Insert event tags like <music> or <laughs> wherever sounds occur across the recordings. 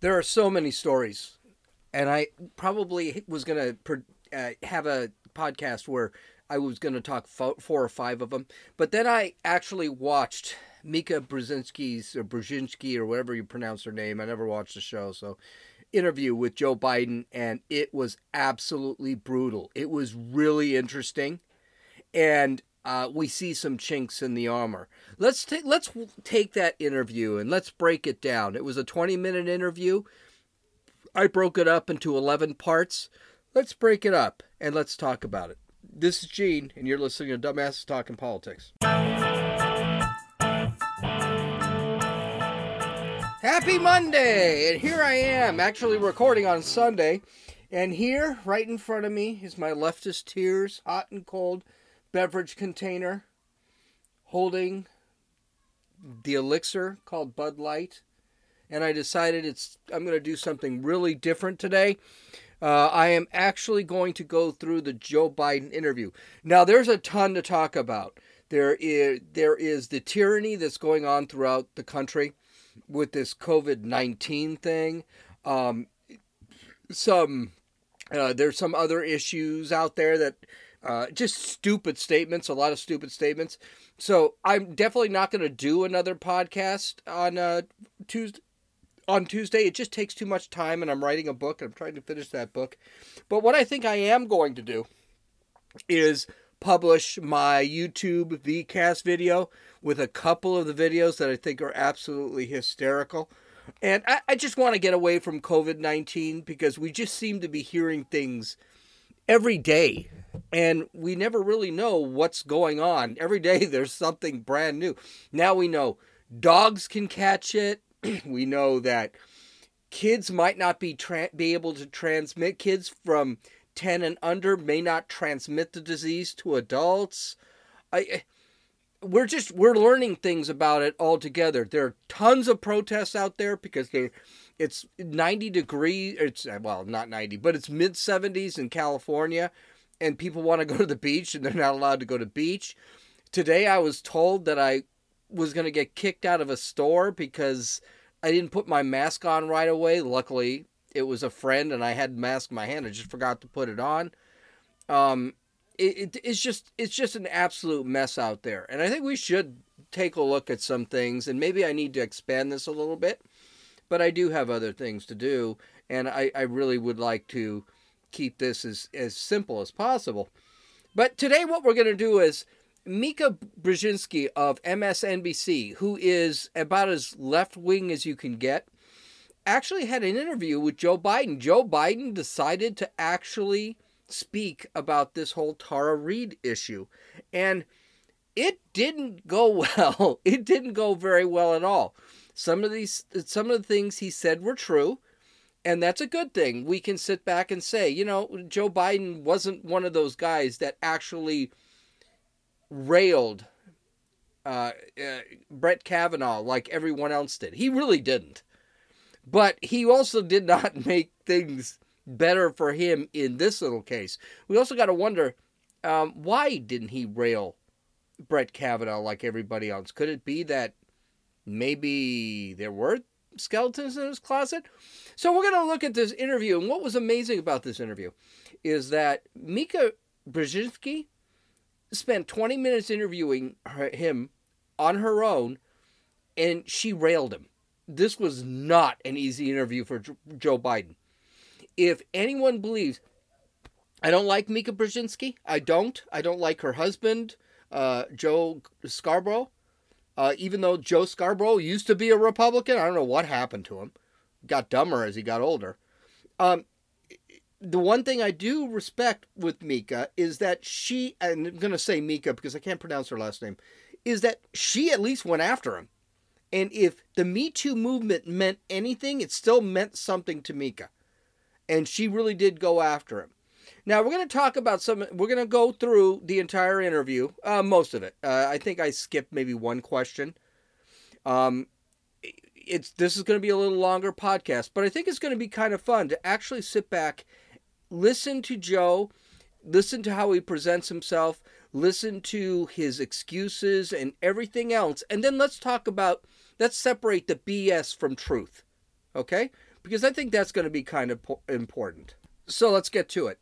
There are so many stories, and I probably was going to uh, have a podcast where I was going to talk fo- four or five of them. But then I actually watched Mika Brzezinski's or Brzezinski or whatever you pronounce her name. I never watched the show, so interview with Joe Biden, and it was absolutely brutal. It was really interesting, and uh, we see some chinks in the armor. Let's take let's take that interview and let's break it down. It was a 20 minute interview. I broke it up into 11 parts. Let's break it up and let's talk about it. This is Gene, and you're listening to Dumbasses Talking Politics. Happy Monday! And here I am, actually recording on Sunday. And here, right in front of me, is my leftist tears, hot and cold beverage container holding the elixir called Bud Light. And I decided it's I'm going to do something really different today. Uh, I am actually going to go through the Joe Biden interview. Now, there's a ton to talk about. There is there is the tyranny that's going on throughout the country with this COVID nineteen thing. Um, some uh, there's some other issues out there that uh, just stupid statements, a lot of stupid statements. So I'm definitely not going to do another podcast on uh, Tuesday. On Tuesday, it just takes too much time, and I'm writing a book. And I'm trying to finish that book. But what I think I am going to do is publish my YouTube VCast video with a couple of the videos that I think are absolutely hysterical. And I, I just want to get away from COVID 19 because we just seem to be hearing things every day and we never really know what's going on. Every day <laughs> there's something brand new. Now we know dogs can catch it. <clears throat> we know that kids might not be tra- be able to transmit kids from 10 and under may not transmit the disease to adults. I eh, we're just we're learning things about it all together. There are tons of protests out there because they it's 90 degrees it's well not 90 but it's mid 70s in California and people want to go to the beach and they're not allowed to go to beach. Today I was told that I was going to get kicked out of a store because I didn't put my mask on right away. Luckily, it was a friend and I had mask in my hand. I just forgot to put it on. Um, it, it, it's just it's just an absolute mess out there, and I think we should take a look at some things. And maybe I need to expand this a little bit, but I do have other things to do, and I, I really would like to keep this as as simple as possible. But today, what we're going to do is Mika Brzezinski of MSNBC, who is about as left wing as you can get actually had an interview with Joe Biden. Joe Biden decided to actually speak about this whole Tara Reade issue. And it didn't go <laughs> well. It didn't go very well at all. Some of these some of the things he said were true, and that's a good thing. We can sit back and say, you know, Joe Biden wasn't one of those guys that actually railed uh, uh, Brett Kavanaugh like everyone else did. He really didn't. But he also did not <laughs> make things better for him in this little case. We also got to wonder um, why didn't he rail Brett Kavanaugh like everybody else? Could it be that maybe there were skeletons in his closet? So we're going to look at this interview. And what was amazing about this interview is that Mika Brzezinski spent 20 minutes interviewing her, him on her own, and she railed him this was not an easy interview for Joe Biden. If anyone believes, I don't like Mika Brzezinski. I don't. I don't like her husband, uh, Joe Scarborough. Uh, even though Joe Scarborough used to be a Republican, I don't know what happened to him. Got dumber as he got older. Um, the one thing I do respect with Mika is that she, and I'm going to say Mika because I can't pronounce her last name, is that she at least went after him. And if the Me Too movement meant anything, it still meant something to Mika. And she really did go after him. Now we're going to talk about some. We're going to go through the entire interview, uh, most of it. Uh, I think I skipped maybe one question. Um, it's this is going to be a little longer podcast, but I think it's going to be kind of fun to actually sit back, listen to Joe, listen to how he presents himself, listen to his excuses and everything else, and then let's talk about let's separate the BS from truth. Okay? because I think that's going to be kind of important. So let's get to it.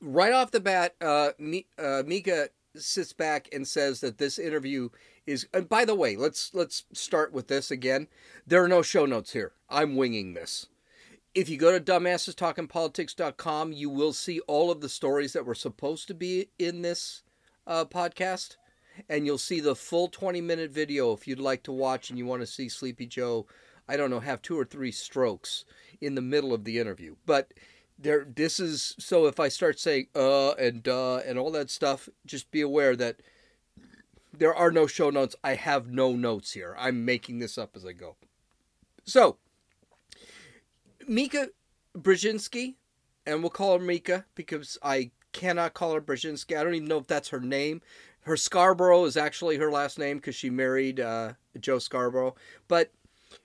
Right off the bat, uh, uh, Mika sits back and says that this interview is. And by the way, let's let's start with this again. There are no show notes here. I'm winging this. If you go to dumbassestalkingpolitics.com, you will see all of the stories that were supposed to be in this uh, podcast, and you'll see the full 20 minute video if you'd like to watch and you want to see Sleepy Joe. I don't know, have two or three strokes in the middle of the interview, but there this is so if I start saying uh and duh and all that stuff, just be aware that there are no show notes. I have no notes here. I'm making this up as I go. So, Mika Brzezinski, and we'll call her Mika because I cannot call her Brzezinski. I don't even know if that's her name. Her Scarborough is actually her last name because she married uh, Joe Scarborough. But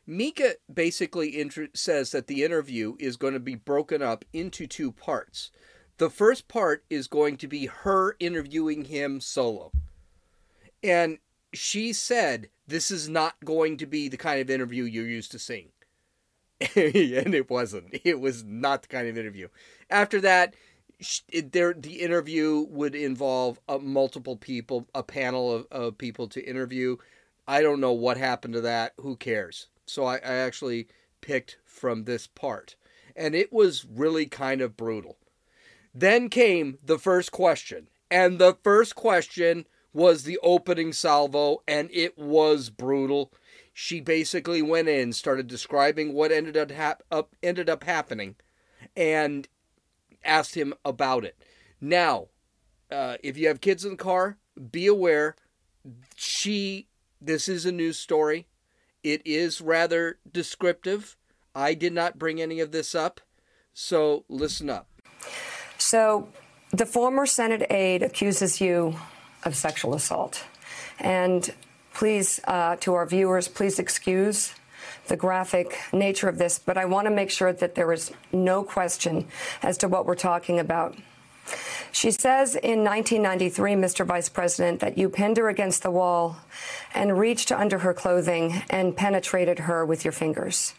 Mika basically inter- says that the interview is going to be broken up into two parts. The first part is going to be her interviewing him solo. And she said this is not going to be the kind of interview you're used to seeing. <laughs> and it wasn't. It was not the kind of interview. After that, there the interview would involve uh, multiple people, a panel of, of people to interview. I don't know what happened to that. Who cares? So I, I actually picked from this part. And it was really kind of brutal. Then came the first question. And the first question was the opening salvo, and it was brutal. She basically went in, started describing what ended up, hap- up ended up happening, and asked him about it. Now, uh, if you have kids in the car, be aware. She, this is a news story. It is rather descriptive. I did not bring any of this up, so listen up. So, the former Senate aide accuses you of sexual assault. And please, uh, to our viewers, please excuse the graphic nature of this, but I want to make sure that there is no question as to what we're talking about. She says in 1993, Mr. Vice President, that you pinned her against the wall and reached under her clothing and penetrated her with your fingers.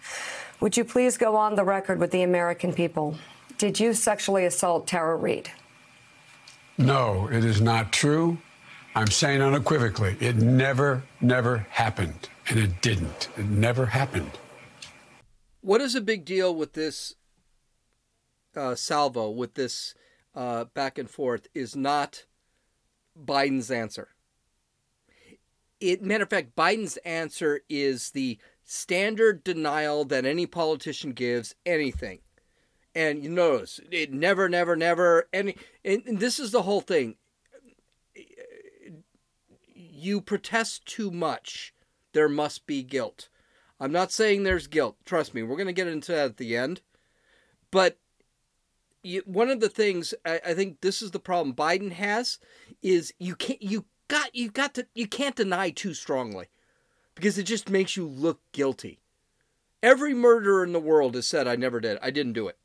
Would you please go on the record with the American people? Did you sexually assault Tara Reade? No, it is not true. I'm saying unequivocally, it never, never happened. And it didn't. It never happened. What is a big deal with this uh, salvo, with this uh, back and forth is not Biden's answer. It matter of fact, Biden's answer is the standard denial that any politician gives anything. And you notice it never, never, never any. And, and this is the whole thing. You protest too much, there must be guilt. I'm not saying there's guilt. Trust me, we're going to get into that at the end. But one of the things I, I think this is the problem Biden has is you can't you got you got to you can't deny too strongly because it just makes you look guilty. Every murderer in the world has said I never did. I didn't do it.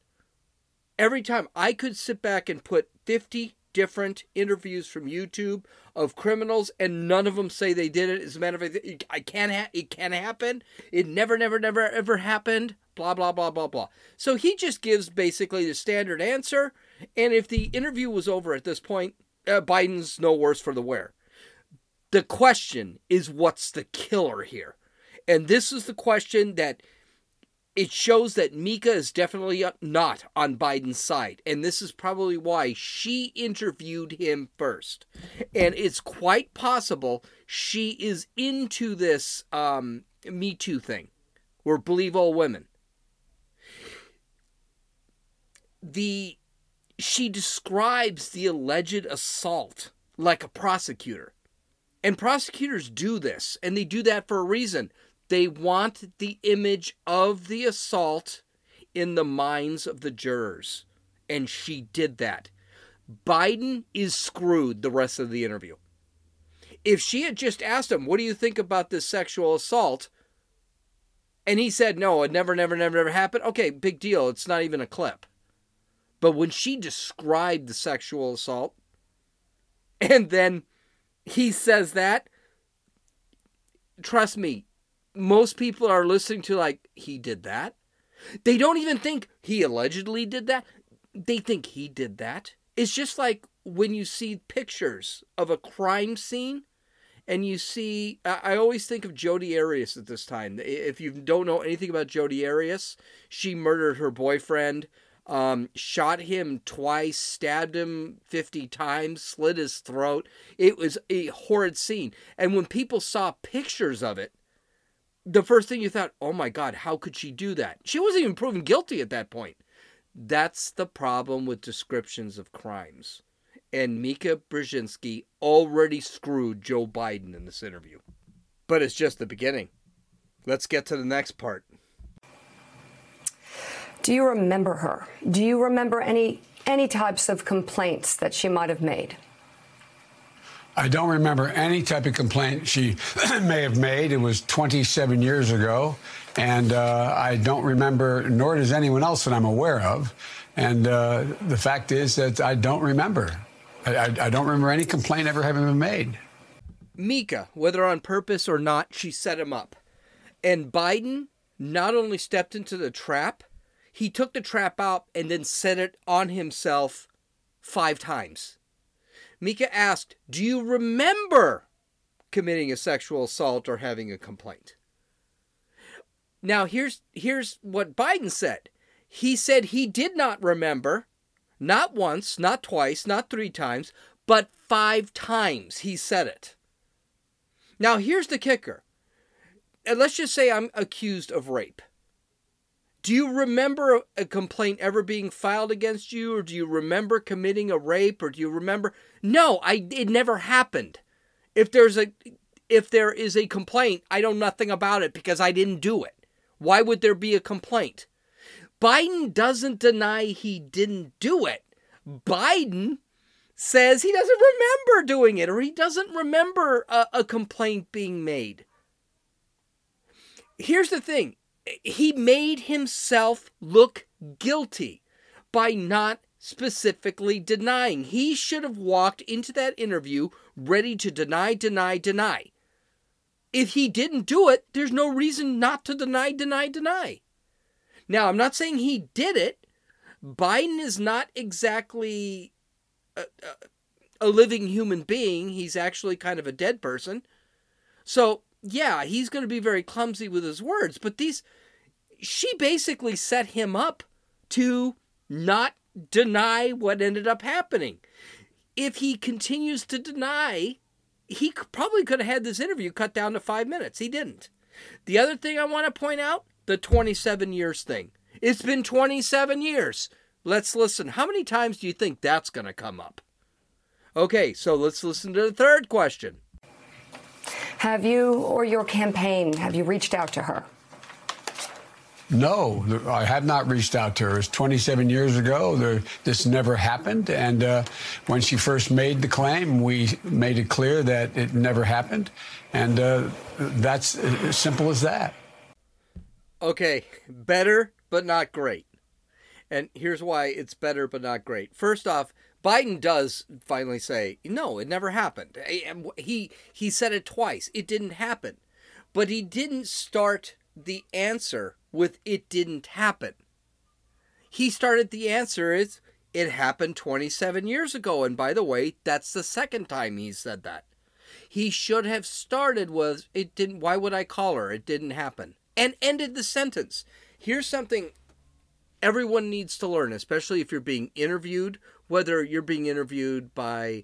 Every time I could sit back and put 50 different interviews from YouTube of criminals, and none of them say they did it. As a matter of fact, I can't. Ha- it can happen. It never, never, never, ever happened blah, blah, blah, blah, blah. So he just gives basically the standard answer. And if the interview was over at this point, uh, Biden's no worse for the wear. The question is what's the killer here? And this is the question that it shows that Mika is definitely not on Biden's side. And this is probably why she interviewed him first. And it's quite possible she is into this um, Me Too thing, or believe all women. the she describes the alleged assault like a prosecutor. And prosecutors do this, and they do that for a reason. They want the image of the assault in the minds of the jurors. And she did that. Biden is screwed the rest of the interview. If she had just asked him, What do you think about this sexual assault? And he said, No, it never, never, never, never happened. Okay, big deal. It's not even a clip. But when she described the sexual assault, and then he says that, trust me, most people are listening to like, he did that. They don't even think he allegedly did that. They think he did that. It's just like when you see pictures of a crime scene and you see I always think of Jodi Arias at this time. If you don't know anything about Jodi Arias, she murdered her boyfriend, um, shot him twice, stabbed him 50 times, slit his throat. It was a horrid scene. And when people saw pictures of it, the first thing you thought, oh my God, how could she do that? She wasn't even proven guilty at that point. That's the problem with descriptions of crimes and Mika Brzezinski already screwed Joe Biden in this interview. But it's just the beginning. Let's get to the next part. Do you remember her? Do you remember any any types of complaints that she might have made? I don't remember any type of complaint she <clears throat> may have made. It was 27 years ago, and uh, I don't remember, nor does anyone else that I'm aware of. And uh, the fact is that I don't remember. I, I, don't remember any complaint ever having been made. Mika, whether on purpose or not, she set him up. And Biden not only stepped into the trap, he took the trap out and then set it on himself five times. Mika asked, Do you remember committing a sexual assault or having a complaint? Now here's here's what Biden said. He said he did not remember not once, not twice, not three times, but five times he said it. Now, here's the kicker. And let's just say I'm accused of rape. Do you remember a complaint ever being filed against you, or do you remember committing a rape, or do you remember? No, I it never happened. If there's a if there is a complaint, I know nothing about it because I didn't do it. Why would there be a complaint? Biden doesn't deny he didn't do it. Biden says he doesn't remember doing it or he doesn't remember a, a complaint being made. Here's the thing he made himself look guilty by not specifically denying. He should have walked into that interview ready to deny, deny, deny. If he didn't do it, there's no reason not to deny, deny, deny. Now, I'm not saying he did it. Biden is not exactly a, a, a living human being. He's actually kind of a dead person. So, yeah, he's going to be very clumsy with his words, but these she basically set him up to not deny what ended up happening. If he continues to deny, he probably could have had this interview cut down to five minutes. He didn't. The other thing I want to point out the 27 years thing. It's been 27 years. Let's listen. How many times do you think that's going to come up? Okay, so let's listen to the third question. Have you or your campaign, have you reached out to her? No, I have not reached out to her. It's 27 years ago. There, this never happened. And uh, when she first made the claim, we made it clear that it never happened. And uh, that's as simple as that. Okay, better but not great. And here's why it's better but not great. First off, Biden does finally say, "No, it never happened." He he said it twice. It didn't happen. But he didn't start the answer with it didn't happen. He started the answer is it happened 27 years ago and by the way, that's the second time he said that. He should have started with it didn't why would I call her? It didn't happen and ended the sentence. Here's something everyone needs to learn, especially if you're being interviewed, whether you're being interviewed by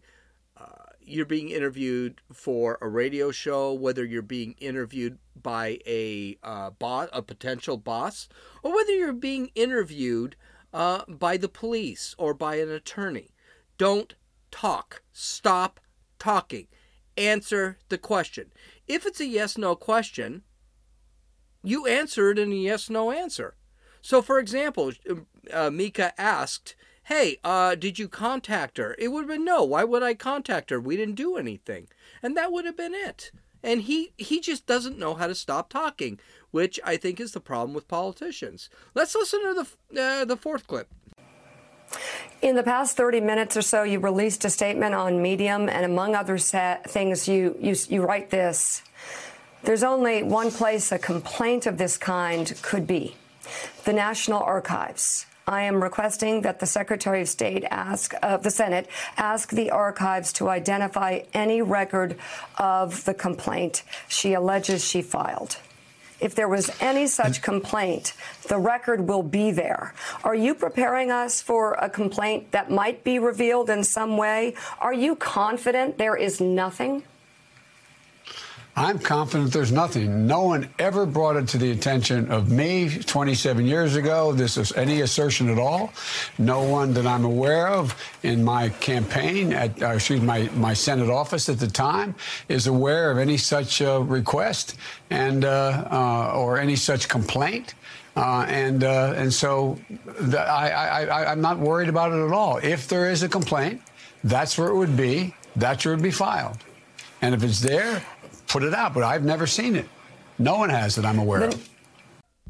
uh, you're being interviewed for a radio show, whether you're being interviewed by a uh, boss, a potential boss, or whether you're being interviewed uh, by the police or by an attorney. Don't talk. Stop talking. Answer the question. If it's a yes no question, you answered in a yes no answer. So, for example, uh, Mika asked, Hey, uh, did you contact her? It would have been no. Why would I contact her? We didn't do anything. And that would have been it. And he, he just doesn't know how to stop talking, which I think is the problem with politicians. Let's listen to the, uh, the fourth clip. In the past 30 minutes or so, you released a statement on Medium, and among other things, you, you, you write this there's only one place a complaint of this kind could be the National Archives. I am requesting that the Secretary of State ask uh, the Senate ask the archives to identify any record of the complaint she alleges she filed. If there was any such complaint, the record will be there. Are you preparing us for a complaint that might be revealed in some way? Are you confident there is nothing? I'm confident there's nothing. No one ever brought it to the attention of me 27 years ago. This is any assertion at all. No one that I'm aware of in my campaign at, uh, excuse my my Senate office at the time is aware of any such uh, request and uh, uh or any such complaint. Uh, and uh, and so the, I, I, I, I'm not worried about it at all. If there is a complaint, that's where it would be. That's where it would be filed. And if it's there, put it out, but I've never seen it. No one has that I'm aware of.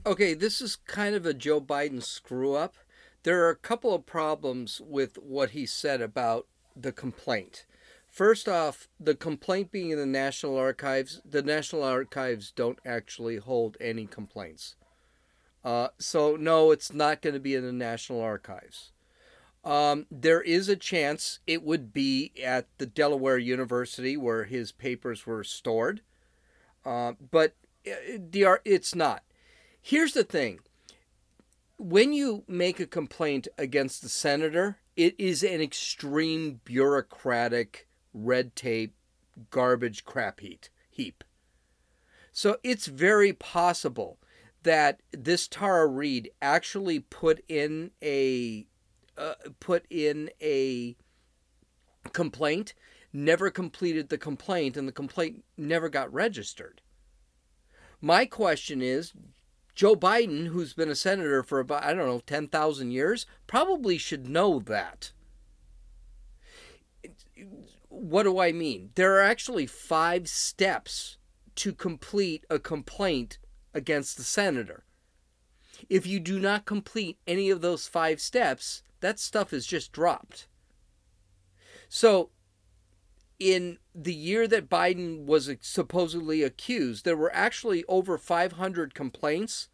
Okay, this is kind of a Joe Biden screw up. There are a couple of problems with what he said about the complaint. First off, the complaint being in the National Archives, the National Archives don't actually hold any complaints. Uh, so, no, it's not going to be in the National Archives. Um, there is a chance it would be at the Delaware University where his papers were stored, uh, but uh, it's not. Here's the thing when you make a complaint against the senator, it is an extreme bureaucratic red tape garbage crap heap. So it's very possible that this Tara Reade actually put in a uh, put in a complaint, never completed the complaint, and the complaint never got registered. My question is Joe Biden, who's been a senator for about, I don't know, 10,000 years, probably should know that. What do I mean? There are actually five steps to complete a complaint against the senator. If you do not complete any of those five steps, that stuff is just dropped. So, in the year that Biden was supposedly accused, there were actually over 500 complaints,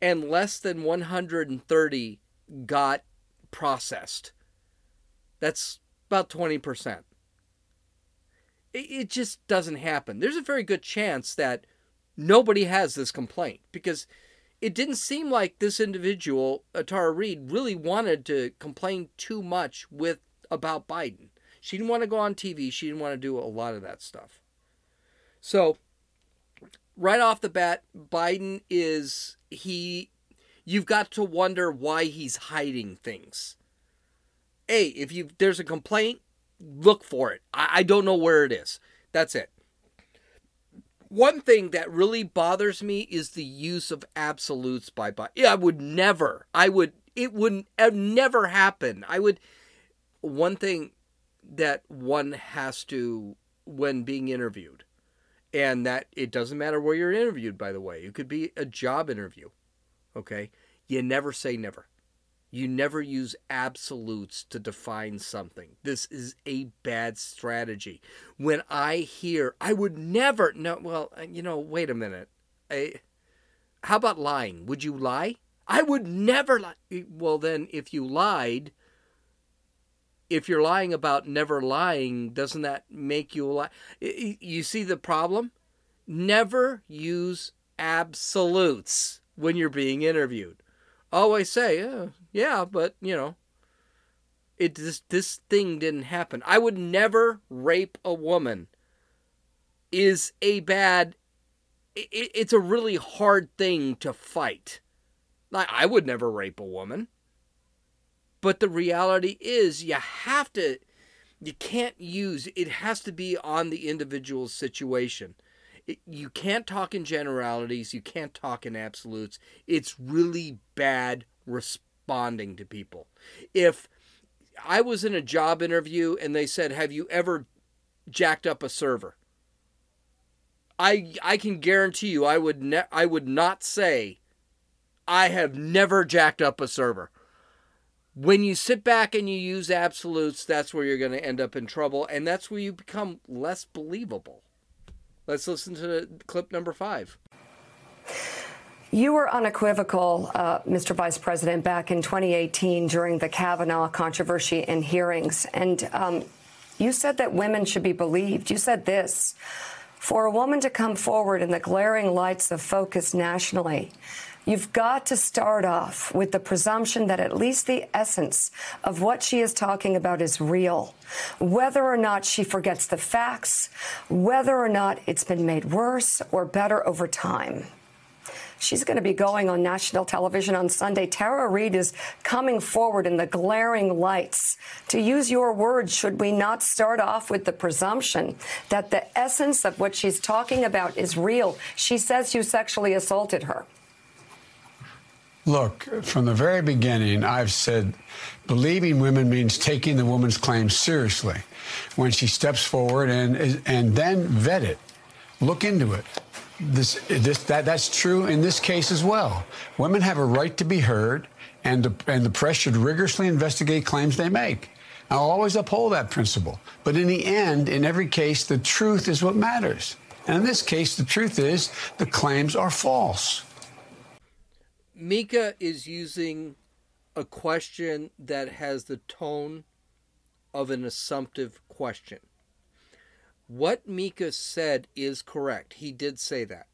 and less than 130 got processed. That's about 20%. It just doesn't happen. There's a very good chance that nobody has this complaint because it didn't seem like this individual, Tara Reade, really wanted to complain too much with about Biden. She didn't want to go on TV. She didn't want to do a lot of that stuff. So, right off the bat, Biden is he. You've got to wonder why he's hiding things. A, if you there's a complaint, look for it. I, I don't know where it is. That's it. One thing that really bothers me is the use of absolutes by Biden. I would never. I would. It would never happen. I would. One thing that one has to when being interviewed, and that it doesn't matter where you're interviewed. By the way, it could be a job interview. Okay, you never say never. You never use absolutes to define something. This is a bad strategy. When I hear, I would never, no, well, uh, you know, wait a minute. I, how about lying? Would you lie? I would never lie. Well, then, if you lied, if you're lying about never lying, doesn't that make you a lie? You see the problem? Never use absolutes when you're being interviewed always say, yeah, yeah, but you know, it this this thing didn't happen. I would never rape a woman. Is a bad. It, it's a really hard thing to fight. Like I would never rape a woman. But the reality is, you have to. You can't use. It has to be on the individual's situation you can't talk in generalities, you can't talk in absolutes. It's really bad responding to people. If I was in a job interview and they said, "Have you ever jacked up a server?" I I can guarantee you I would ne- I would not say I have never jacked up a server. When you sit back and you use absolutes, that's where you're going to end up in trouble and that's where you become less believable. Let's listen to clip number five. You were unequivocal, uh, Mr. Vice President, back in 2018 during the Kavanaugh controversy and hearings. And um, you said that women should be believed. You said this for a woman to come forward in the glaring lights of focus nationally, You've got to start off with the presumption that at least the essence of what she is talking about is real. Whether or not she forgets the facts, whether or not it's been made worse or better over time. She's going to be going on national television on Sunday. Tara Reade is coming forward in the glaring lights. To use your words, should we not start off with the presumption that the essence of what she's talking about is real? She says you sexually assaulted her. Look, from the very beginning, I've said believing women means taking the woman's claims seriously. When she steps forward and and then vet it, look into it. This, this, that, that's true in this case as well. Women have a right to be heard, and the, and the press should rigorously investigate claims they make. I'll always uphold that principle. But in the end, in every case, the truth is what matters. And in this case, the truth is the claims are false. Mika is using a question that has the tone of an assumptive question. What Mika said is correct. He did say that.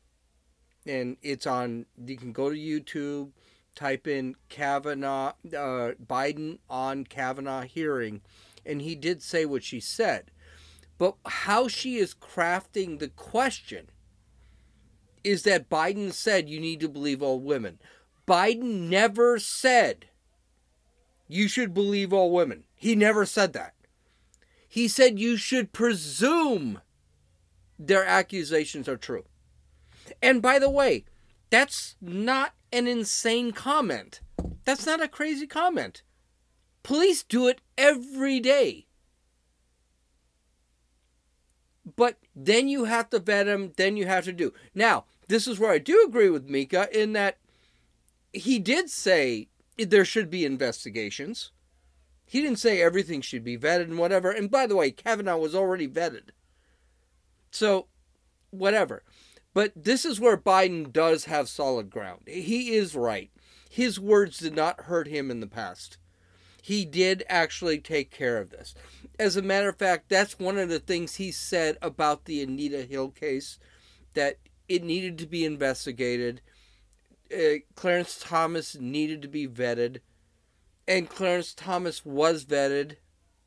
And it's on, you can go to YouTube, type in Kavanaugh, uh, Biden on Kavanaugh hearing, and he did say what she said. But how she is crafting the question is that Biden said you need to believe all women. Biden never said you should believe all women. He never said that. He said you should presume their accusations are true. And by the way, that's not an insane comment. That's not a crazy comment. Police do it every day. But then you have to vet them, then you have to do. Now, this is where I do agree with Mika in that he did say there should be investigations. He didn't say everything should be vetted and whatever. And by the way, Kavanaugh was already vetted. So, whatever. But this is where Biden does have solid ground. He is right. His words did not hurt him in the past. He did actually take care of this. As a matter of fact, that's one of the things he said about the Anita Hill case that it needed to be investigated uh, Clarence Thomas needed to be vetted, and Clarence Thomas was vetted.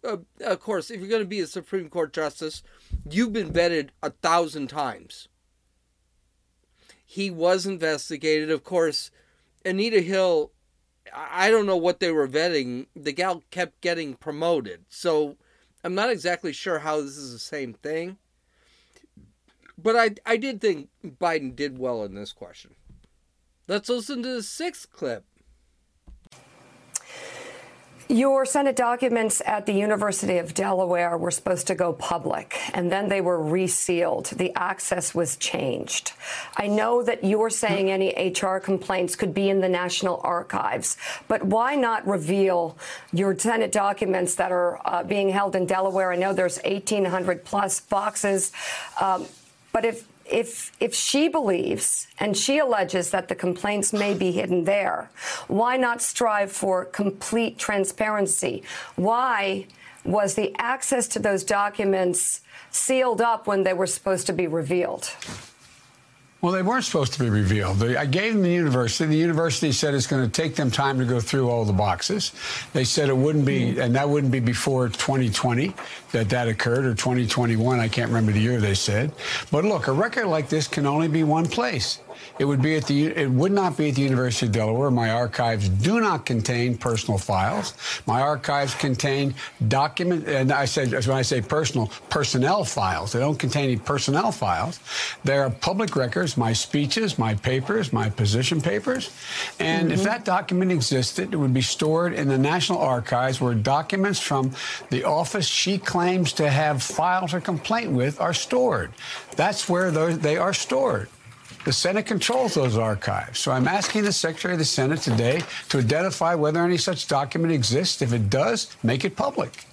Uh, of course, if you're going to be a Supreme Court justice, you've been vetted a thousand times. He was investigated. Of course, Anita Hill, I don't know what they were vetting. The gal kept getting promoted. So I'm not exactly sure how this is the same thing. But I, I did think Biden did well in this question. Let's listen to the sixth clip. Your Senate documents at the University of Delaware were supposed to go public, and then they were resealed. The access was changed. I know that you're saying any HR complaints could be in the National Archives, but why not reveal your Senate documents that are uh, being held in Delaware? I know there's 1,800 plus boxes, um, but if if if she believes and she alleges that the complaints may be hidden there, why not strive for complete transparency? Why was the access to those documents sealed up when they were supposed to be revealed? Well, they weren't supposed to be revealed. I gave them the university. The university said it's going to take them time to go through all the boxes. They said it wouldn't be, hmm. and that wouldn't be before 2020 that that occurred, or 2021. I can't remember the year they said. But look, a record like this can only be one place. It would be at the. It would not be at the University of Delaware. My archives do not contain personal files. My archives contain document. And I said when I say personal, personnel files. They don't contain any personnel files. They are public records. My speeches, my papers, my position papers. And mm-hmm. if that document existed, it would be stored in the National Archives, where documents from the office she claims to have filed her complaint with are stored. That's where those, they are stored. The Senate controls those archives. So I'm asking the Secretary of the Senate today to identify whether any such document exists. If it does, make it public.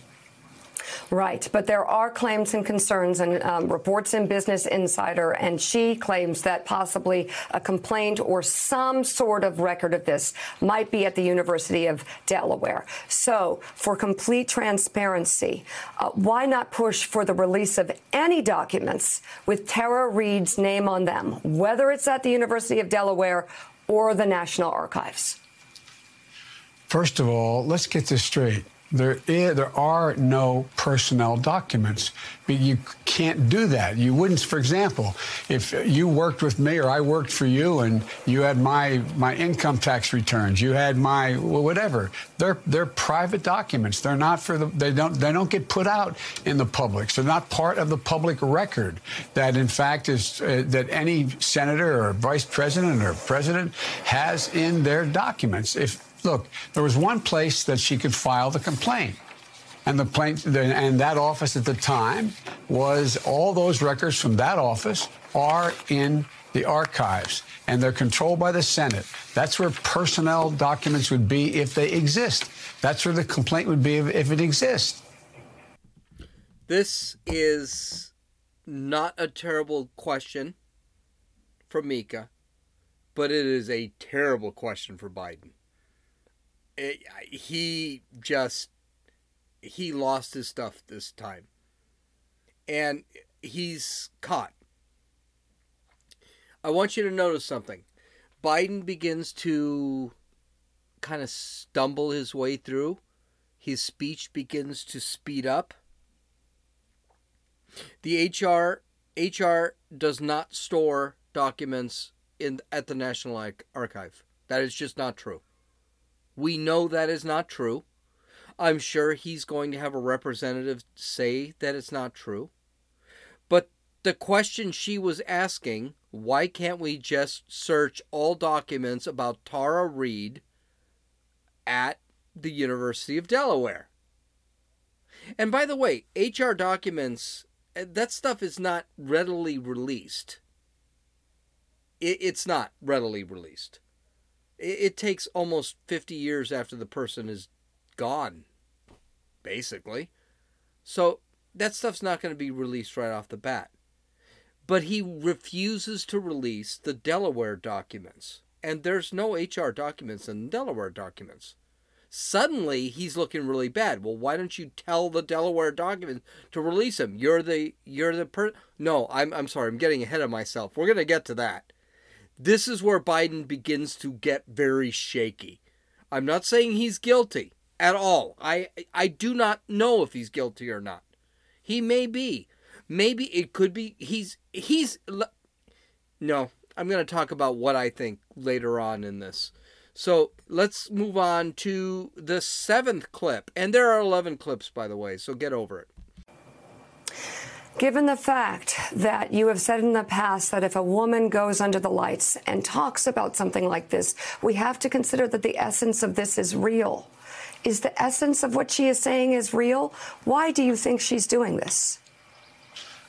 Right, but there are claims and concerns and um, reports in Business Insider, and she claims that possibly a complaint or some sort of record of this might be at the University of Delaware. So, for complete transparency, uh, why not push for the release of any documents with Tara Reade's name on them, whether it's at the University of Delaware or the National Archives? First of all, let's get this straight. There, is, there are no personnel documents. You can't do that. You wouldn't, for example, if you worked with me or I worked for you and you had my my income tax returns, you had my whatever. They're they're private documents. They're not for the. They don't they don't get put out in the public. So they're not part of the public record. That in fact is uh, that any senator or vice president or president has in their documents. If Look, there was one place that she could file the complaint. And the and that office at the time was all those records from that office are in the archives and they're controlled by the Senate. That's where personnel documents would be if they exist. That's where the complaint would be if it exists. This is not a terrible question for Mika, but it is a terrible question for Biden it, he just he lost his stuff this time, and he's caught. I want you to notice something. Biden begins to kind of stumble his way through. His speech begins to speed up. The HR HR does not store documents in at the National Archive. That is just not true. We know that is not true. I'm sure he's going to have a representative say that it's not true. But the question she was asking why can't we just search all documents about Tara Reade at the University of Delaware? And by the way, HR documents, eh, that stuff is not readily released. It's not readily released it, it takes almost 50 years after the person is gone, basically. So that stuff's not going to be released right off the bat. But he refuses to release the Delaware documents. And there's no HR documents in the Delaware documents. Suddenly he's looking really bad. Well, why don't you tell the Delaware documents to release him? You're the you're the per No, I'm I'm sorry. I'm getting ahead of myself. We're to get to that. This is where Biden begins to get very shaky. I'm not saying he's guilty at all. I I do not know if he's guilty or not. He may be. Maybe it could be he's he's No, I'm going to talk about what I think later on in this. So, let's move on to the 7th clip. And there are 11 clips by the way, so get over it. Given the fact that you have said in the past that if a woman goes under the lights and talks about something like this, we have to consider that the essence of this is real. Is the essence of what she is saying is real? Why do you think she's doing this?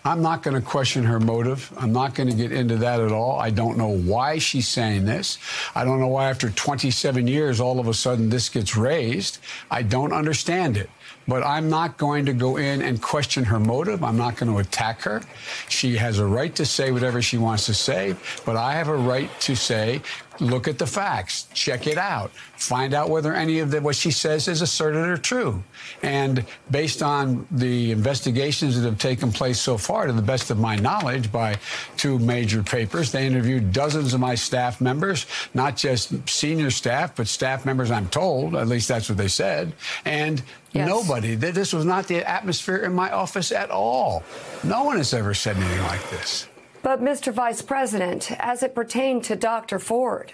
I'm not going to question her motive. I'm not going to get into that at all. I don't know why she's saying this. I don't know why, after 27 years, all of a sudden this gets raised. I don't understand it. But I'm not going to go in and question her motive. I'm not going to attack her. She has a right to say whatever she wants to say, but I have a right to say, look at the facts, check it out, find out whether any of the, what she says is asserted or true. And based on the investigations that have taken place so far, to the best of my knowledge, by two major papers, they interviewed dozens of my staff members, not just senior staff, but staff members, I'm told, at least that's what they said. And Yes. Nobody. This was not the atmosphere in my office at all. No one has ever said anything like this. But, Mr. Vice President, as it pertained to Dr. Ford,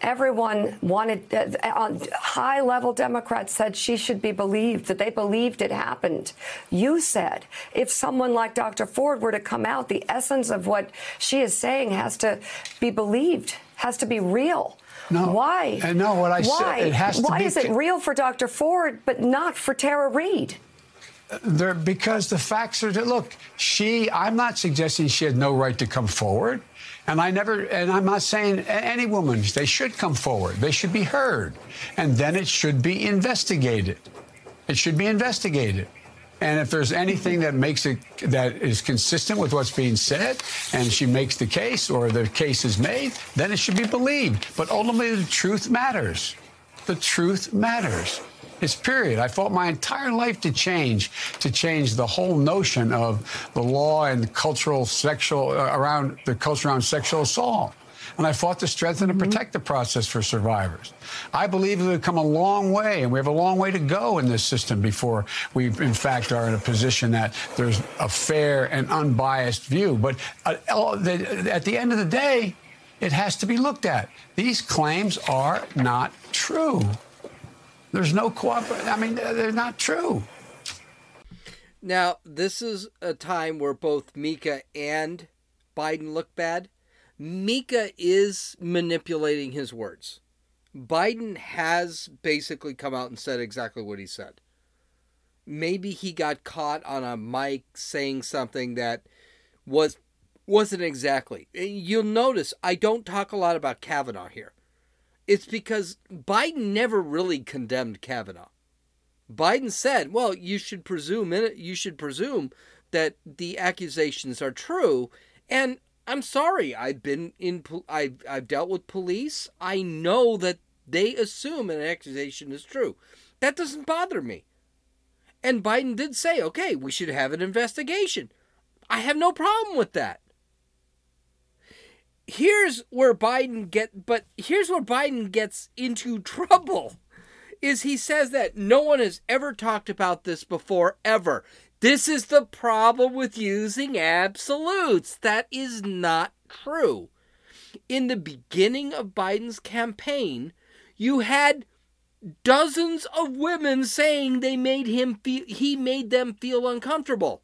everyone wanted, uh, high level Democrats said she should be believed, that they believed it happened. You said if someone like Dr. Ford were to come out, the essence of what she is saying has to be believed, has to be real. No. Why? And no, what I Why? said, it has to Why be. Why is it real for Dr. Ford, but not for Tara? There, because the facts are that look. She, I'm not suggesting she had no right to come forward, and I never, and I'm not saying any woman they should come forward. They should be heard, and then it should be investigated. It should be investigated. And if there's anything that makes it that is consistent with what's being said, and she makes the case or the case is made, then it should be believed. But ultimately, the truth matters. The truth matters. It's period. I fought my entire life to change, to change the whole notion of the law and cultural sexual uh, around the culture around sexual assault. And I fought to strengthen and protect the process for survivors. I believe we've come a long way, and we have a long way to go in this system before we, in fact, are in a position that there's a fair and unbiased view. But uh, at the end of the day, it has to be looked at. These claims are not true. There's no cooperation. I mean, they're not true. Now, this is a time where both Mika and Biden look bad. Mika is manipulating his words. Biden has basically come out and said exactly what he said. Maybe he got caught on a mic saying something that was wasn't exactly. Eh, you'll notice I don't talk a lot about Kavanaugh here. It's because Biden never really condemned Kavanaugh. Biden said, "Well, you should presume you should presume that the accusations are true." And I'm sorry, I've been in I've I've dealt with police. I know that they assume an accusation is true. That doesn't bother me. And Biden did say, "Okay, we should have an investigation." I have no problem with that here's where Biden get but here's where Biden gets into <laughs> trouble is he says that no one has ever talked about this before ever. This is the problem with using absolutes. That is not true. In the beginning of Biden's campaign, you had dozens of women saying they made him feel he made them feel uncomfortable.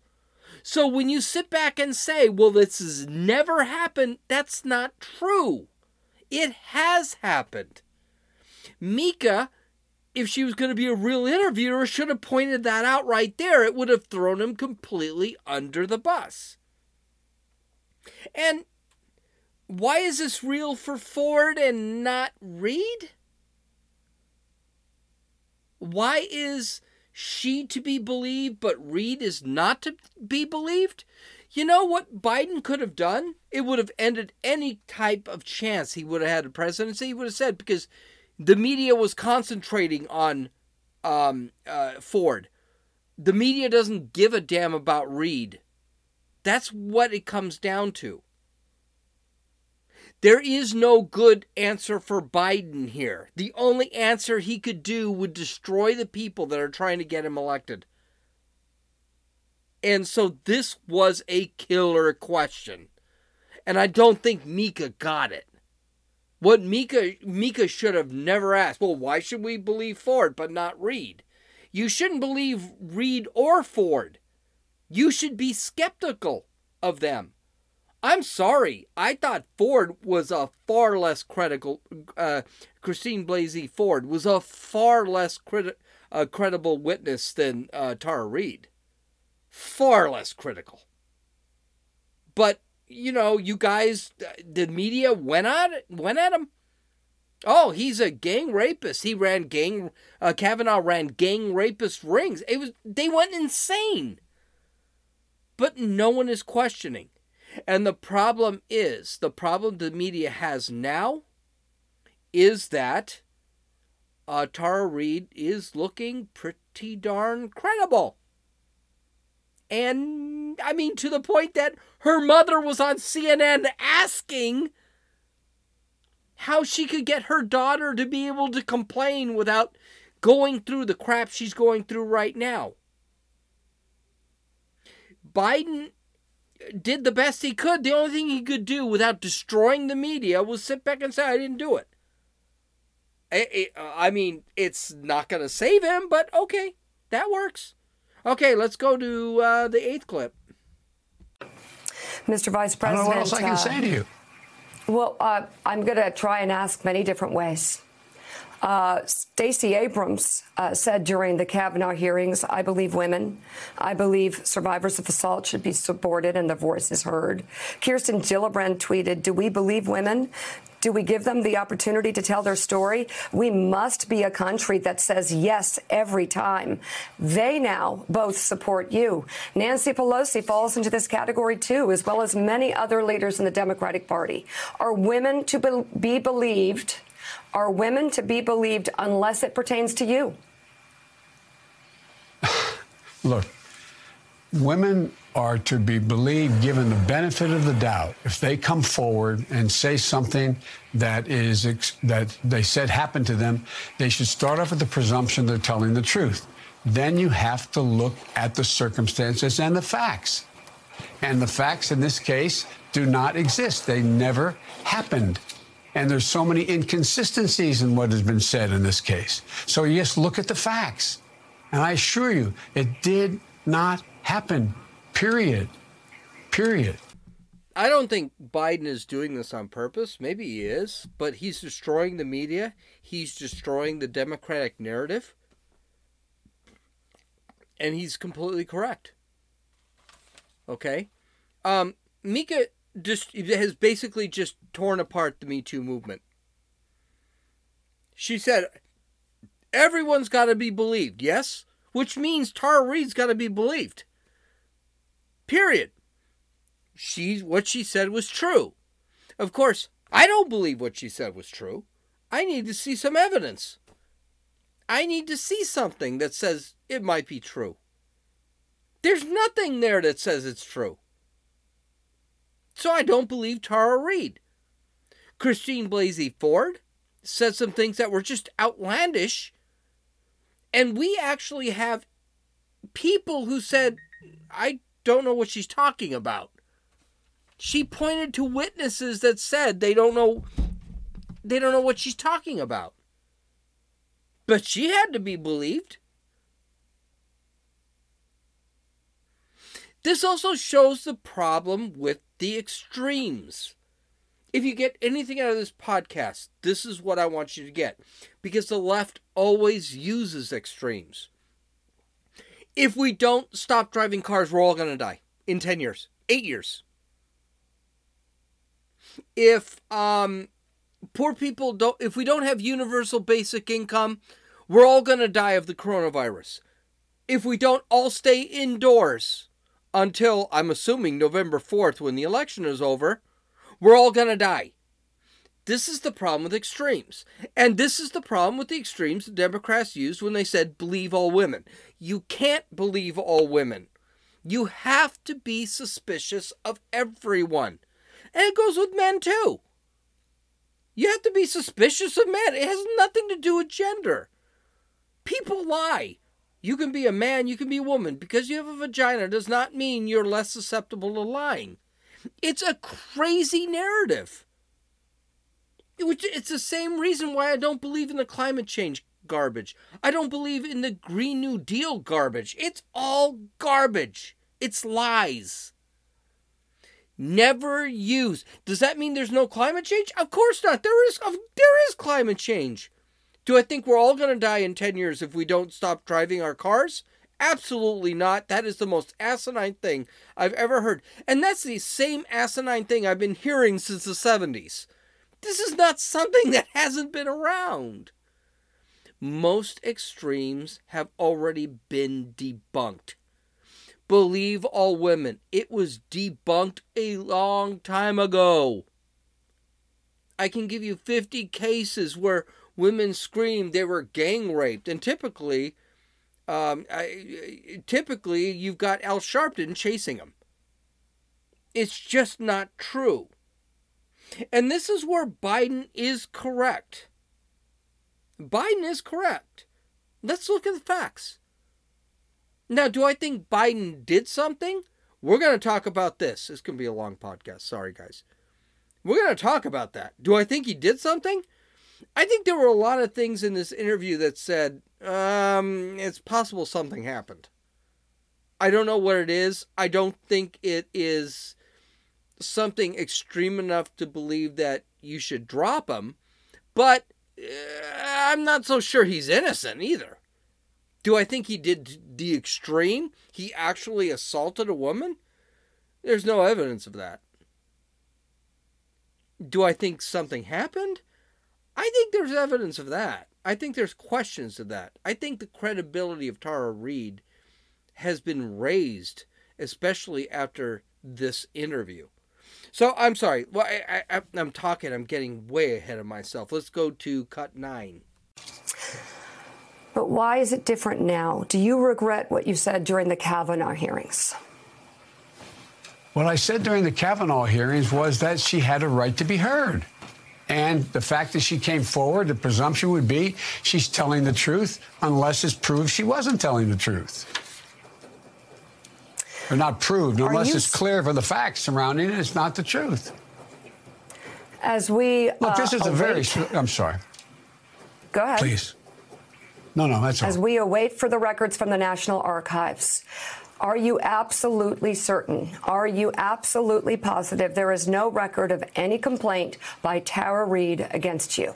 So when you sit back and say, well, this has never happened, that's not true. It has happened. Mika, if she was going to be a real interviewer, should have pointed that out right there. It would have thrown him completely under the bus. And why is this real for Ford and not Reade? Why is she to be believed, but Reade is not to be believed? You know what Biden could have done? It would have ended any type of chance he would have had a presidency. He would have said because the media was concentrating on um, uh, Ford. The media doesn't give a damn about Reade. That's what it comes down to. There is no good answer for Biden here. The only answer he could do would destroy the people that are trying to get him elected. And so this was a killer question. And I don't think Mika got it. What Mika Mika should have never asked, well, why should we believe Ford but not Reade? You shouldn't believe Reade or Ford. You should be skeptical of them. I'm sorry. I thought Ford was a far less critical. Uh, Christine Blasey Ford was a far less criti- credible witness than uh, Tara Reade. Far less critical. But you know, you guys, the media went at went at him. Oh, he's a gang rapist. He ran gang. Uh, Kavanaugh ran gang rapist rings. It was they went insane. But no one is questioning and the problem is, the problem the media has now is that uh, Tara Reade is looking pretty darn credible. And I mean, to the point that her mother was on CNN asking how she could get her daughter to be able to complain without going through the crap she's going through right now. Biden did the best he could. The only thing he could do without destroying the media was sit back and say, I didn't do it. I mean, it's not going to save him, but okay, that works. Okay, let's go to uh, the eighth clip. Mr. Vice President. I don't know what else I can uh, say to you. Well, uh, I'm going to try and ask many different ways. Uh, Stacey Abrams uh, said during the Kavanaugh hearings, I believe women. I believe survivors of assault should be supported and their voices heard. Kirsten Gillibrand tweeted, Do we believe women? Do we give them the opportunity to tell their story? We must be a country that says yes every time. They now both support you. Nancy Pelosi falls into this category too, as well as many other leaders in the Democratic Party. Are women to be believed? Are women to be believed unless it pertains to you? <sighs> Look, women are to be believed given the benefit of the doubt if they come forward and say something that is that they said happened to them they should start off with the presumption they're telling the truth. Then you have to look at the circumstances and the facts. And the facts in this case do not exist. They never happened. And there's so many inconsistencies in what has been said in this case. So you just look at the facts. And i assure you it did not happen Period. Period. I don't think Biden is doing this on purpose. Maybe he is, but he's destroying the media. He's destroying the Democratic narrative. And he's completely correct. Okay? Um, Mika just has basically just torn apart the Me Too movement. She said, everyone's got to be believed, yes? Which means Tara Reade's got to be believed. Period. She what she said was true. Of course, I don't believe what she said was true. I need to see some evidence. I need to see something that says it might be true. There's nothing there that says it's true. So I don't believe Tara Reade. Christine Blasey Ford said some things that were just outlandish. And we actually have people who said, I don't know what she's talking about. She pointed to witnesses that said they don't know they don't know what she's talking about. But she had to be believed. This also shows the problem with the extremes. If you get anything out of this podcast, this is what I want you to get. Because the left always uses extremes. If we don't stop driving cars, we're all going to die in 10 years, 8 years. If um poor people don't if we don't have universal basic income, we're all going to die of the coronavirus. If we don't all stay indoors until I'm assuming November 4th when the election is over, we're all going to die. This is the problem with extremes. And this is the problem with the extremes the Democrats used when they said believe all women. You can't believe all women. You have to be suspicious of everyone. And it goes with men too. You have to be suspicious of men. It has nothing to do with gender. People lie. You can be a man, you can be a woman. Because you have a vagina does not mean you're less susceptible to lying. It's a crazy narrative. It's the same reason why I don't believe in the climate change garbage. I don't believe in the Green New Deal garbage. It's all garbage. It's lies. Never use. Does that mean there's no climate change? Of course not. There is there is climate change. Do I think we're all going to die in 10 years if we don't stop driving our cars? Absolutely not. That is the most asinine thing I've ever heard. And that's the same asinine thing I've been hearing since the 70s. This is not something that hasn't been around. Most extremes have already been debunked. Believe all women. It was debunked a long time ago. I can give you 50 cases where women screamed they were gang raped, and typically, um, I, typically you've got Al Sharpton chasing them. It's just not true. And this is where Biden is correct. Biden is correct. Let's look at the facts. Now, do I think Biden did something? We're going to talk about this. This can be a long podcast. Sorry, guys. We're going to talk about that. Do I think he did something? I think there were a lot of things in this interview that said, um, it's possible something happened. I don't know what it is. I don't think it is something extreme enough to believe that you should drop him, but uh, I'm not so sure he's innocent either. Do I think he did the extreme? He actually assaulted a woman? There's no evidence of that. Do I think something happened? I think there's evidence of that. I think there's questions of that. I think the credibility of Tara Reade has been raised, especially after this interview. So I'm sorry. Well, I, I, I'm talking. I'm getting way ahead of myself. Let's go to cut nine. But why is it different now? Do you regret what you said during the Kavanaugh hearings? What I said during the Kavanaugh hearings was that she had a right to be heard. And the fact that she came forward, the presumption would be she's telling the truth unless it's proved she wasn't telling the truth. Or not proved, Are unless it's clear from the facts surrounding it, it's not the truth. As we Look, this uh, is a very. I'm sorry. Go ahead. Please. No, no, that's all. As we await for the records from the National Archives, are you absolutely certain? Are you absolutely positive there is no record of any complaint by Tara Reade against you?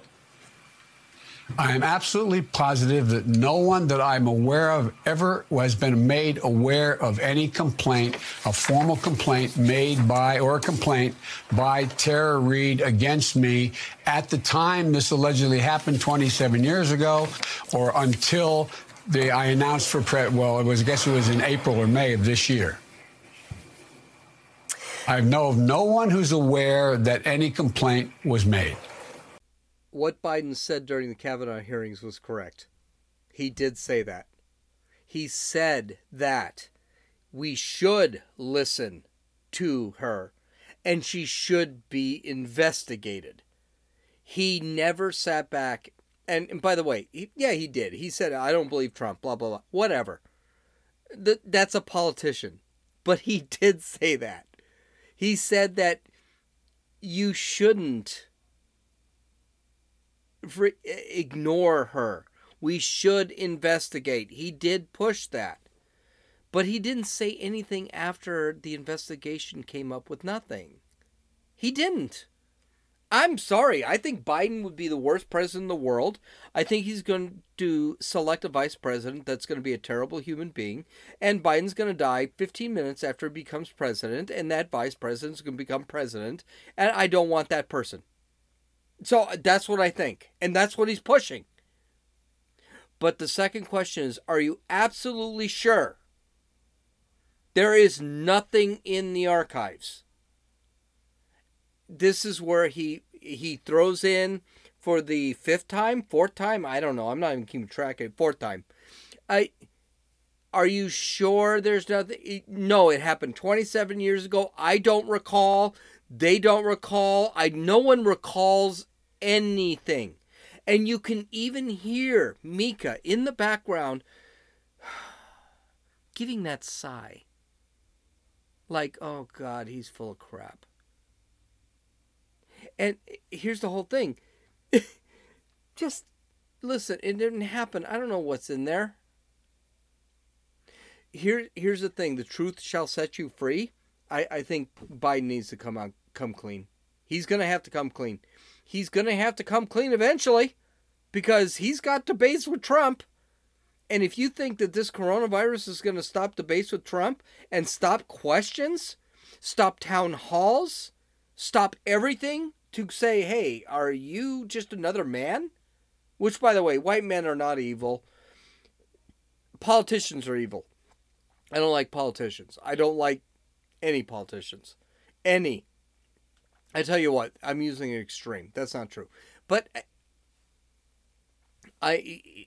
I am absolutely positive that no one that I'm aware of ever has been made aware of any complaint, a formal complaint made by or a complaint by Tara Reade against me at the time this allegedly happened 27 years ago or until the, I announced for pre- well, it was I guess it was in April or May of this year. I know of no one who's aware that any complaint was made. What Biden said during the Kavanaugh hearings was correct. He did say that. He said that we should listen to her and she should be investigated. He never sat back and, and by the way, he, yeah, he did. He said, "I don't believe Trump." Blah blah blah. Whatever. Th- that's a politician, but he <laughs> did say that. He said that you shouldn't fr- ignore her. We should investigate. He did push that. But he didn't say anything after the investigation came up with nothing. He didn't. I'm sorry. I think Biden would be the worst president in the world. I think he's going to select a vice president that's going to be a terrible human being. And Biden's going to die 15 minutes after he becomes president. And that vice president's going to become president. And I don't want that person. So uh, that's what I think. And that's what he's pushing. But the second question is Are you absolutely sure there is nothing in the archives? This is where he he throws in for the fifth time, fourth time. I don't know. I'm not even keeping track of it. Fourth time. I are you sure there's nothing? No, it happened 27 years ago. I don't recall. They don't recall. I no one recalls anything. And you can even hear Mika in the background <sighs> giving that sigh. Like, oh God, he's full of crap. And here's the whole thing. <laughs> Just listen, it didn't happen. I don't know what's in there. Here here's the thing, the truth shall set you free. I, I think Biden needs to come out come clean. He's gonna have to come clean. He's gonna have to come clean eventually because he's got debates with Trump. And if you think that this coronavirus is going to stop debates with Trump and stop questions, stop town halls, stop everything to say, hey, are you just another man? Which, by the way, white men are not evil. Politicians are evil. I don't like politicians. I don't like any politicians. Any. I tell you what, I'm using an extreme. That's not true. But I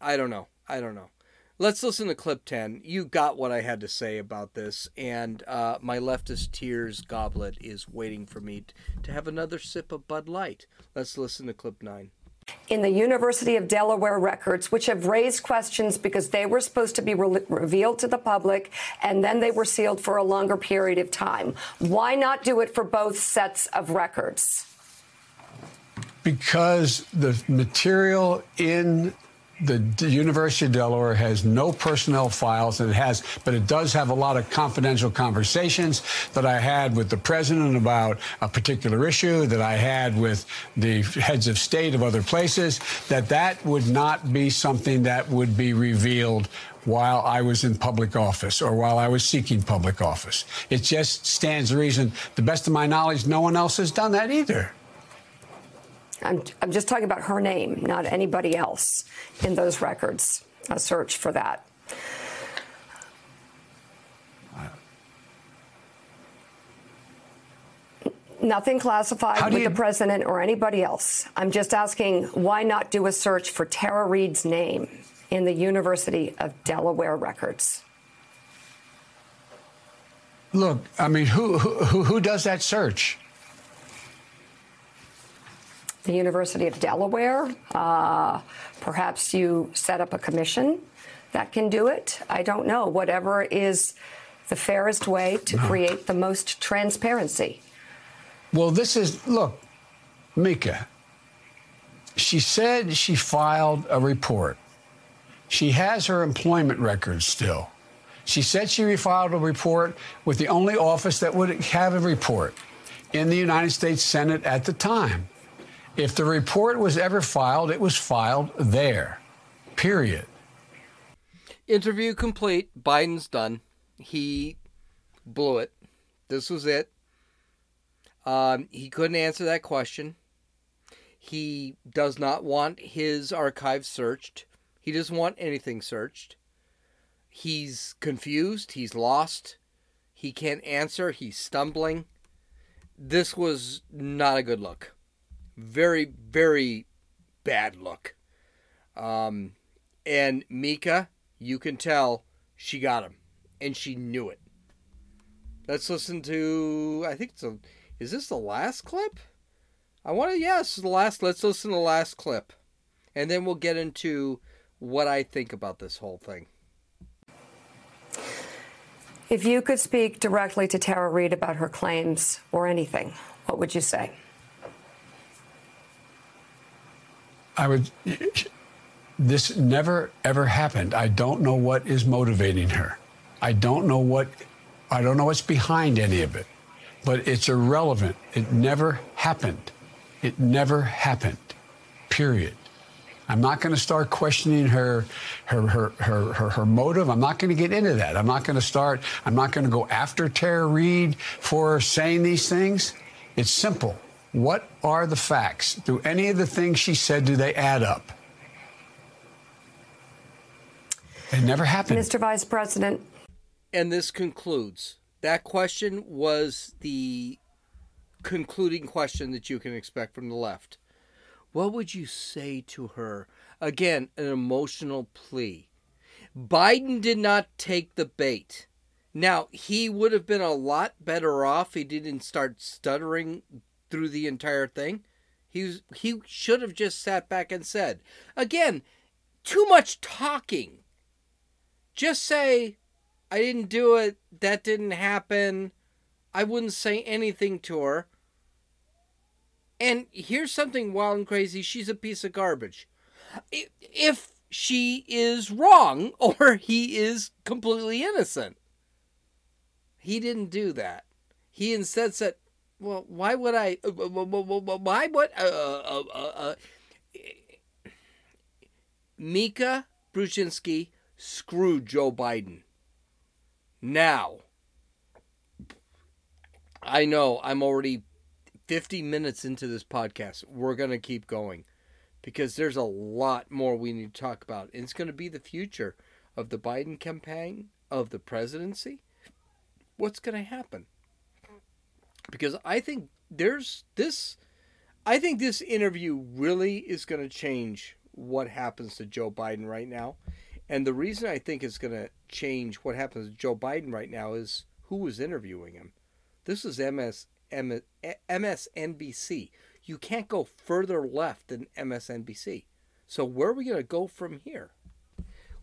I don't know. I don't know. Let's listen to clip 10. You got what I had to say about this, and uh, my leftist tears goblet is waiting for me to have another sip of Bud Light. Let's listen to clip 9. In the University of Delaware records, which have raised questions because they were supposed to be re- revealed to the public and then they were sealed for a longer period of time. Why not do it for both sets of records? because the material in the, University of Delaware has no personnel files that it has, but it does have a lot of confidential conversations that I had with the president about a particular issue that I had with the heads of state of other places, that that would not be something that would be revealed while I was in public office or while I was seeking public office. It just stands to reason, the best of my knowledge, no one else has done that either. I'm, I'm just talking about her name, not anybody else in those records. A search for that. Nothing classified with you... the president or anybody else. I'm just asking why not do a search for Tara Reade's name in the University of Delaware records? Look, I mean, who, who, who does that search? The University of Delaware. Uh, perhaps you set up a commission that can do it. I don't know. Whatever is the fairest way to create the most transparency. Well, this is, look, Mika, she said she filed a report. She has her employment records still. She said she refiled a report with the only office that would have a report in the United States Senate at the time. If the report was ever filed, it was filed there. Period. Interview complete. Biden's done. He blew it. This was it. Um, he couldn't answer that question. He does not want his archives searched. He doesn't want anything searched. He's confused. He's lost. He can't answer. He's stumbling. This was not a good look very, very bad look. Um, and Mika, you can tell she got him, and she knew it. Let's listen to. I think it's a. Is this the last clip? I want to. Yes, the last. Let's listen to the last clip, and then we'll get into what I think about this whole thing. If you could speak directly to Tara Reade about her claims or anything, what would you say? I would. This never ever happened. I don't know what is motivating her. I don't know what. I don't know what's behind any of it. But it's irrelevant. It never happened. It never happened. Period. I'm not going to start questioning her, her, her, her, her, her motive. I'm not going to get into that. I'm not going to start, I'm not going to go after Tara Reade for saying these things. It's simple. What are the facts? Do any of the things she said, do they add up? It never happened. Mr. Vice President. And this concludes. That question was the concluding question that you can expect from the left. What would you say to her? Again, an emotional plea. Biden did not take the bait. Now, he would have been a lot better off if he didn't start stuttering through the entire thing. He he should have just sat back and said, again, too much talking. Just say, I didn't do it. That didn't happen. I wouldn't say anything to her. And here's something wild and crazy. She's a piece of garbage. If she is wrong <laughs> or he is completely innocent, he didn't do that. He instead said, well, why would I? Uh, why would uh, uh, uh, uh, Mika Brzezinski screwed Joe Biden? Now, I know I'm already 50 minutes into this podcast. We're gonna keep going because there's a lot more we need to talk about. And it's gonna be the future of the Biden campaign, of the presidency. What's gonna happen? Because I think there's this. I think this interview really is going to change what happens to Joe Biden right now. And the reason I think it's going to change what happens to Joe Biden right now is who was interviewing him. This is MS, MS, MSNBC. You can't go further left than MSNBC. So where are we going to go from here?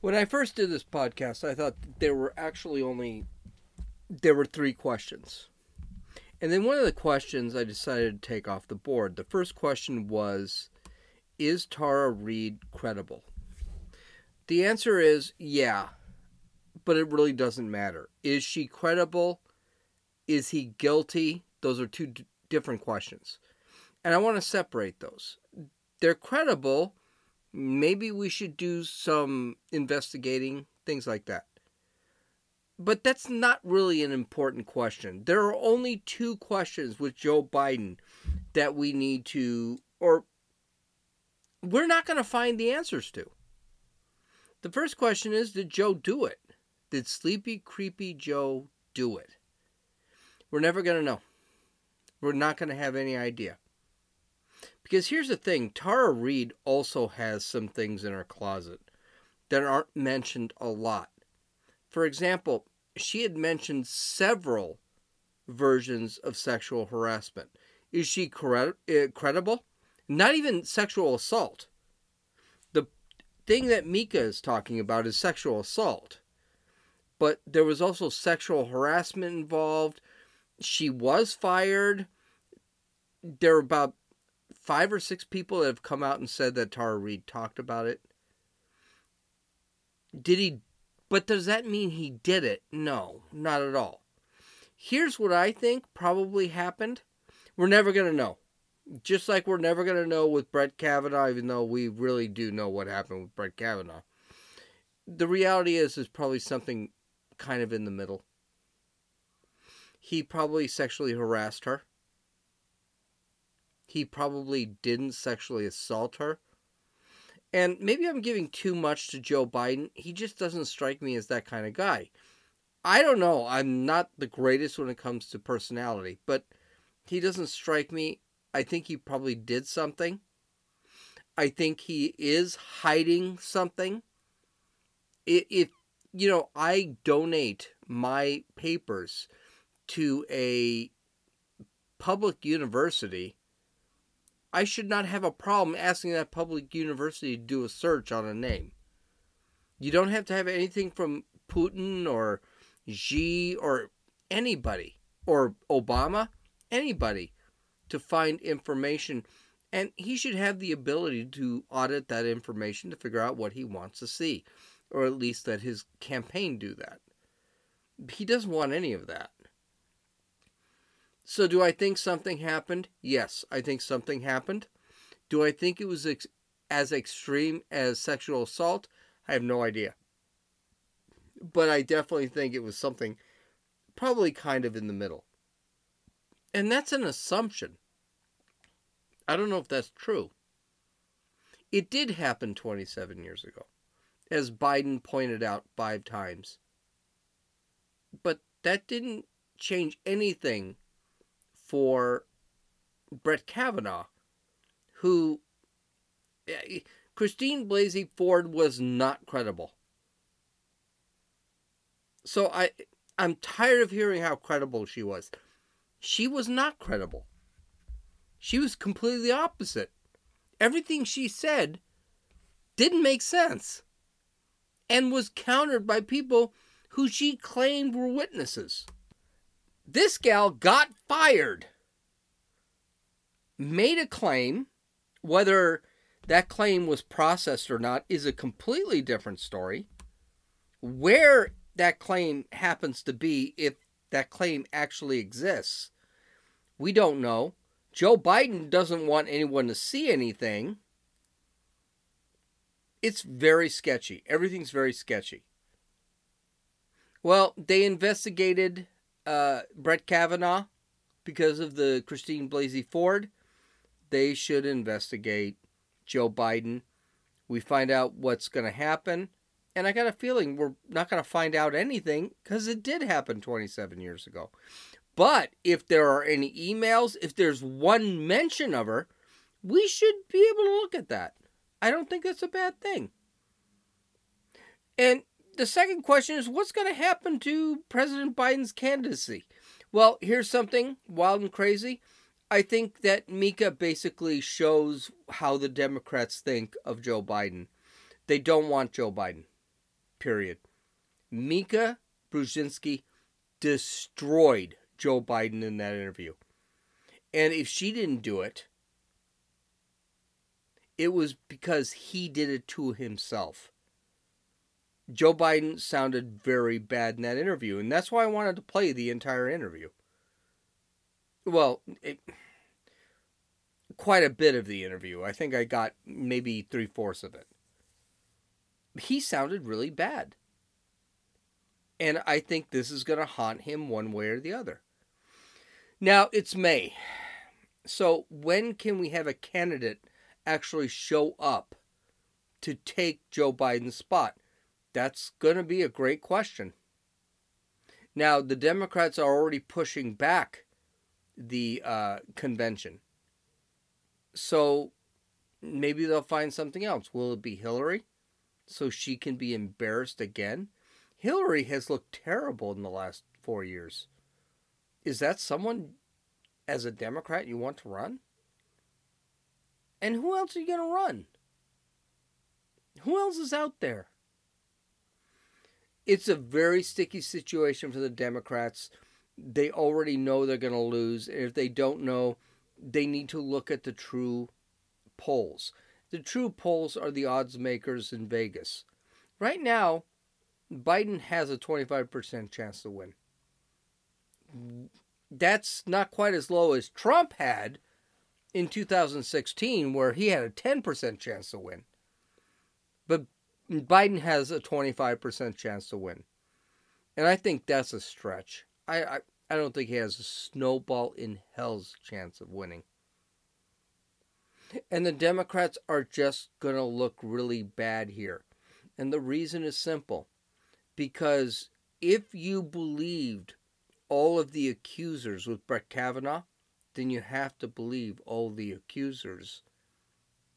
When I first did this podcast, I thought there were actually only there were three questions. And then one of the questions I decided to take off the board. The first question was Is Tara Reade credible? The answer is yeah, but it really doesn't matter. Is she credible? Is he guilty? Those are two d- different questions. And I want to separate those. They're credible. Maybe we should do some investigating, things like that. But that's not really an important question. There are only two questions with Joe Biden that we need to, or we're not going to find the answers to. The first question is Did Joe do it? Did Sleepy, Creepy Joe do it? We're never going to know. We're not going to have any idea. Because here's the thing Tara Reade also has some things in her closet that aren't mentioned a lot. For example, she had mentioned several versions of sexual harassment. Is she uh, credible? Not even sexual assault. The thing that Mika is talking about is sexual assault. But there was also sexual harassment involved. She was fired. There are about five or six people that have come out and said that Tara Reade talked about it. Did he but does that mean he did it? No, not at all. Here's what I think probably happened. We're never going to know. Just like we're never going to know with Brett Kavanaugh, even though we really do know what happened with Brett Kavanaugh. The reality is, is probably something kind of in the middle. He probably sexually harassed her. He probably didn't sexually assault her. And maybe I'm giving too much to Joe Biden. He just doesn't strike me as that kind of guy. I don't know. I'm not the greatest when it comes to personality, but he doesn't strike me. I think he probably did something. I think he is hiding something. If, you know, I donate my papers to a public university I should not have a problem asking that public university to do a search on a name. You don't have to have anything from Putin or Xi or anybody or Obama, anybody to find information. And he should have the ability to audit that information to figure out what he wants to see, or at least let his campaign do that. He doesn't want any of that. So, do I think something happened? Yes, I think something happened. Do I think it was ex- as extreme as sexual assault? I have no idea. But I definitely think it was something probably kind of in the middle. And that's an assumption. I don't know if that's true. It did happen 27 years ago, as Biden pointed out five times. But that didn't change anything for Brett Kavanaugh, who eh, Christine Blasey Ford was not credible. So I I'm tired of hearing how credible she was. She was not credible. She was completely opposite. Everything she said didn't make sense and was countered by people who she claimed were witnesses. This gal got fired, made a claim. Whether that claim was processed or not is a completely different story. Where that claim happens to be, if that claim actually exists, we don't know. Joe Biden doesn't want anyone to see anything. It's very sketchy. Everything's very sketchy. Well, they investigated uh, Brett Kavanaugh because of the Christine Blasey Ford. They should investigate Joe Biden. We find out what's going to happen. And I got a feeling we're not going to find out anything because it did happen 27 years ago. But if there are any emails, if there's one mention of her, we should be able to look at that. I don't think that's a bad thing. And the second question is what's going to happen to President Biden's candidacy? Well, here's something wild and crazy. I think that Mika basically shows how the Democrats think of Joe Biden. They don't want Joe Biden. Period. Mika Brzezinski destroyed Joe Biden in that interview. And if she didn't do it, it was because he did it to himself. Joe Biden sounded very bad in that interview, and that's why I wanted to play the entire interview. Well, it, quite a bit of the interview. I think I got maybe three fourths of it. He sounded really bad. And I think this is going to haunt him one way or the other. Now, it's May. So, when can we have a candidate actually show up to take Joe Biden's spot? That's going to be a great question. Now, the Democrats are already pushing back the uh, convention. So maybe they'll find something else. Will it be Hillary? So she can be embarrassed again? Hillary has looked terrible in the last four years. Is that someone, as a Democrat, you want to run? And who else are you going to run? Who else is out there? It's a very sticky situation for the Democrats. They already know they're going to lose. And if they don't know, they need to look at the true polls. The true polls are the odds makers in Vegas. Right now, Biden has a 25% chance to win. That's not quite as low as Trump had in 2016, where he had a 10% chance to win. Biden has a 25% chance to win. And I think that's a stretch. I, I, I don't think he has a snowball in hell's chance of winning. And the Democrats are just going to look really bad here. And the reason is simple because if you believed all of the accusers with Brett Kavanaugh, then you have to believe all the accusers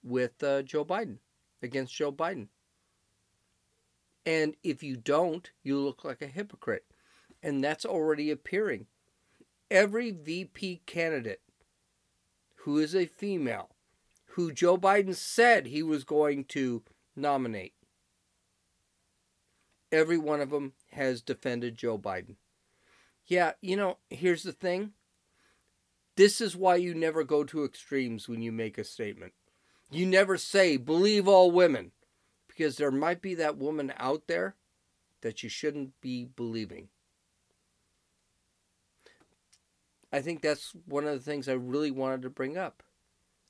with uh, Joe Biden, against Joe Biden. And if you don't, you look like a hypocrite and that's already appearing. Every VP candidate who is a female, who Joe Biden said he was going to nominate, every one of them has defended Joe Biden. Yeah, you know, here's the thing. This is why you never go to extremes when you make a statement. You never say, believe all women, because there might be that woman out there that you shouldn't be believing. I think that's one of the things I really wanted to bring up.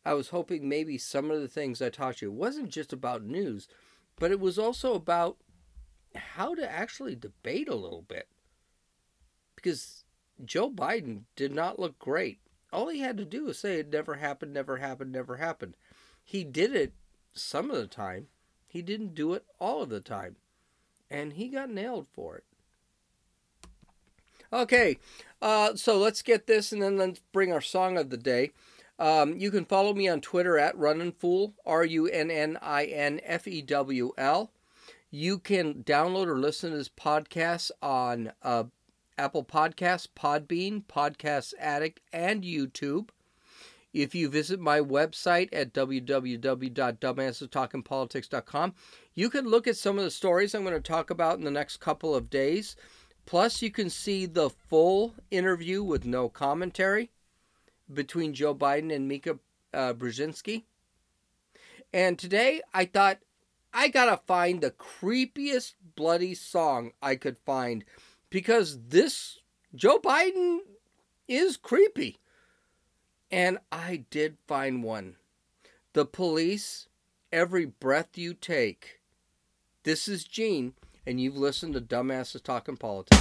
I was hoping maybe some of the things I taught you wasn't just about news, but it was also about how to actually debate a little bit. Because Joe Biden did not look great. All he had to do was say it never happened, never happened, never happened. He did it some of the time, he didn't do it all of the time. And he got nailed for it. Okay, uh, so let's get this and then let's bring our song of the day. Um, you can follow me on Twitter at Runninfewl, R U N N I N F E W L. You can download or listen to this podcast on uh, Apple Podcasts, Podbean, Podcast Addict, and YouTube. If you visit my website at www.dumbassestalkingpolitics.com, you can look at some of the stories I'm going to talk about in the next couple of days. Plus, you can see the full interview with no commentary between Joe Biden and Mika uh, Brzezinski. And today, I thought I gotta find the creepiest bloody song I could find because this Joe Biden is creepy. And I did find one. The police, every breath you take. This is Gene and you've listened to Dumbasses Talking Politics.